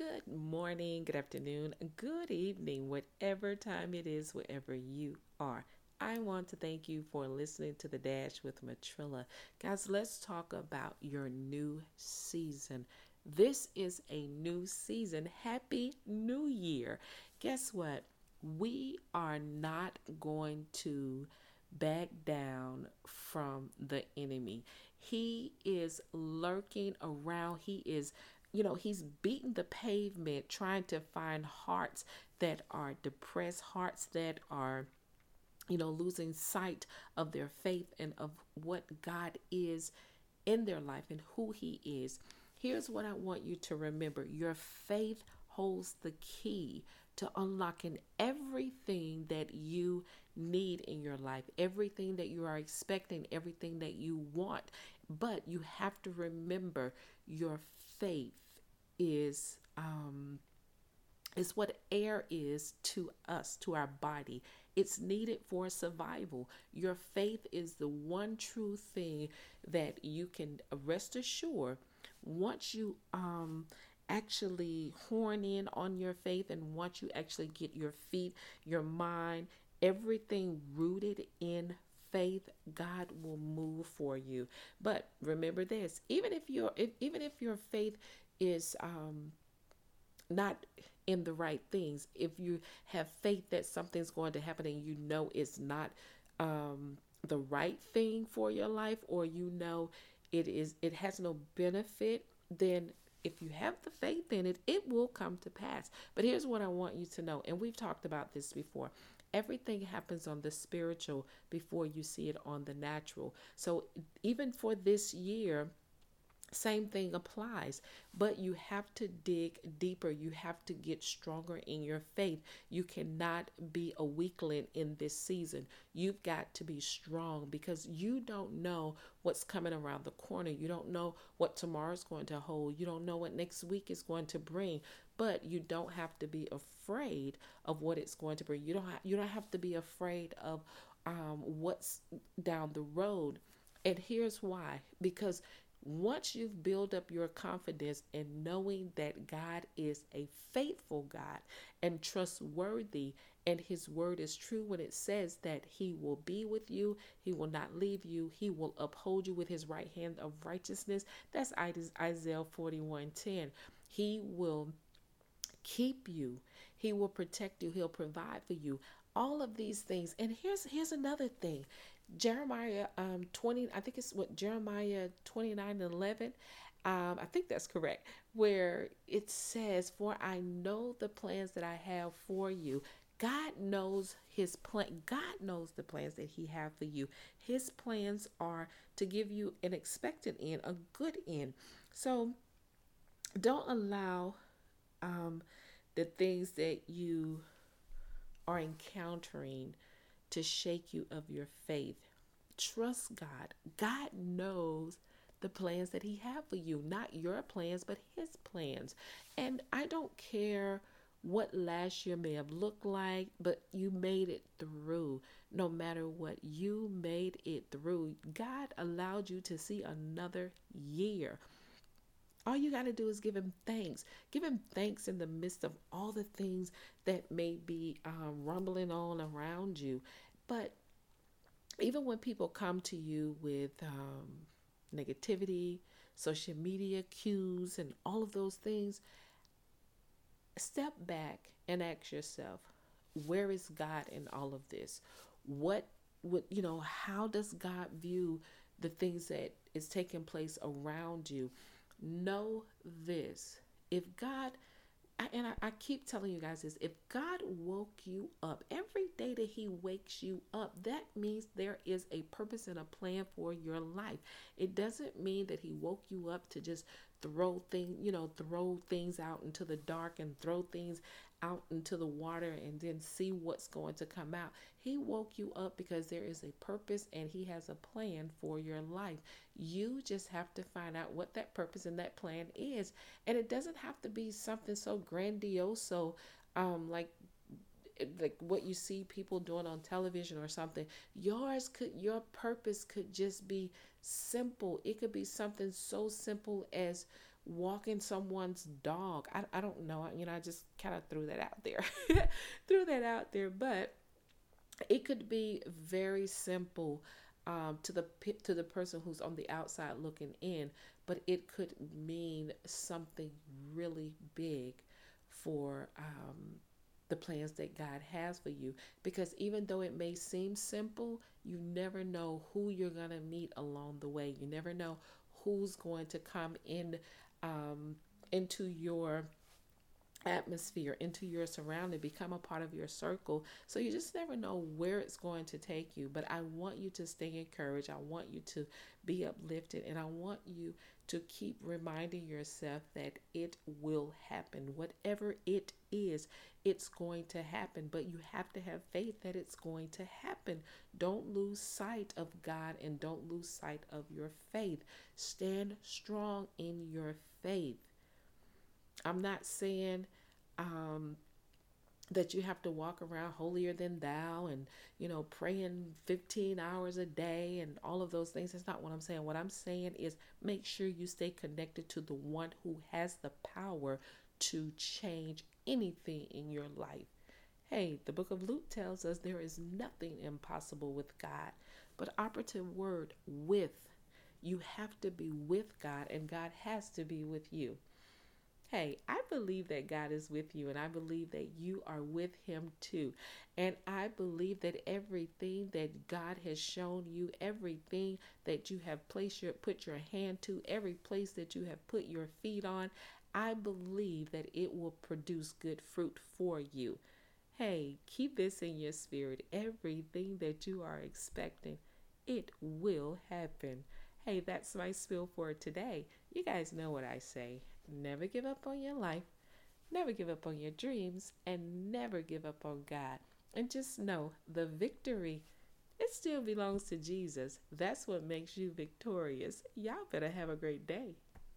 Good morning, good afternoon, good evening, whatever time it is, wherever you are. I want to thank you for listening to the Dash with Matrilla. Guys, let's talk about your new season. This is a new season. Happy New Year. Guess what? We are not going to back down from the enemy. He is lurking around. He is you know, he's beating the pavement trying to find hearts that are depressed, hearts that are, you know, losing sight of their faith and of what God is in their life and who he is. Here's what I want you to remember your faith holds the key to unlocking everything that you need in your life, everything that you are expecting, everything that you want. But you have to remember your faith is um, is what air is to us, to our body. It's needed for survival. Your faith is the one true thing that you can rest assured once you um, actually horn in on your faith and once you actually get your feet, your mind, everything rooted in faith god will move for you but remember this even if your if, even if your faith is um not in the right things. If you have faith that something's going to happen and you know it's not um the right thing for your life or you know it is it has no benefit then if you have the faith in it it will come to pass. But here's what i want you to know and we've talked about this before. Everything happens on the spiritual before you see it on the natural. So even for this year, same thing applies, but you have to dig deeper. You have to get stronger in your faith. You cannot be a weakling in this season. You've got to be strong because you don't know what's coming around the corner. You don't know what tomorrow's going to hold. You don't know what next week is going to bring but you don't have to be afraid of what it's going to bring. You don't have, you don't have to be afraid of um, what's down the road. And here's why: because once you've built up your confidence in knowing that God is a faithful God and trustworthy, and His word is true when it says that He will be with you, He will not leave you, He will uphold you with His right hand of righteousness. That's Isaiah 41 10. He will keep you. He will protect you. He'll provide for you. All of these things. And here's here's another thing. Jeremiah um 20, I think it's what Jeremiah 29 and 11. Um, I think that's correct, where it says, For I know the plans that I have for you. God knows his plan. God knows the plans that he have for you. His plans are to give you an expected end, a good end. So don't allow um, the things that you are encountering to shake you of your faith. Trust God. God knows the plans that He have for you, not your plans, but His plans. And I don't care what last year may have looked like, but you made it through. No matter what, you made it through. God allowed you to see another year. All you got to do is give him thanks. Give him thanks in the midst of all the things that may be um, rumbling on around you. But even when people come to you with um, negativity, social media cues, and all of those things, step back and ask yourself, where is God in all of this? What would, you know, how does God view the things that is taking place around you? Know this if God, and I, I, keep telling you guys this if God woke you up every day that He wakes you up, that means there is a purpose and a plan for your life. It doesn't mean that He woke you up to just throw things, you know, throw things out into the dark and throw things out into the water and then see what's going to come out. He woke you up because there is a purpose and He has a plan for your life. You just have to find out what that purpose and that plan is. And it doesn't have to be something so grandiose, um, like like what you see people doing on television or something yours could your purpose could just be simple it could be something so simple as walking someone's dog. I, I don't know. You know, I just kind of threw that out there. threw that out there. But it could be very simple um, to the to the person who's on the outside looking in, but it could mean something really big for um, the plans that God has for you. Because even though it may seem simple, you never know who you're going to meet along the way. You never know who's going to come in um, into your atmosphere into your surrounding become a part of your circle. So you just never know where it's going to take you. But i want you to stay encouraged. I want you to be uplifted. And i want you to keep reminding yourself that it will happen. Whatever it is it's going to happen. But you have to have faith that it's going to happen. Don't lose sight of god and don't lose sight of your faith. Stand strong in your faith I'm not saying um, that you have to walk around holier than thou and, you know, praying 15 hours a day and all of those things. That's not what I'm saying. What I'm saying is make sure you stay connected to the one who has the power to change anything in your life. Hey, the book of Luke tells us there is nothing impossible with God. But operative word with. You have to be with God and God has to be with you. Hey, I believe that God is with you, and I believe that you are with Him too. And I believe that everything that God has shown you, everything that you have placed your put your hand to, every place that you have put your feet on, I believe that it will produce good fruit for you. Hey, keep this in your spirit. Everything that you are expecting, it will happen. Hey, that's my spiel for today. You guys know what I say. Never give up on your life, never give up on your dreams, and never give up on God. And just know the victory, it still belongs to Jesus. That's what makes you victorious. Y'all better have a great day.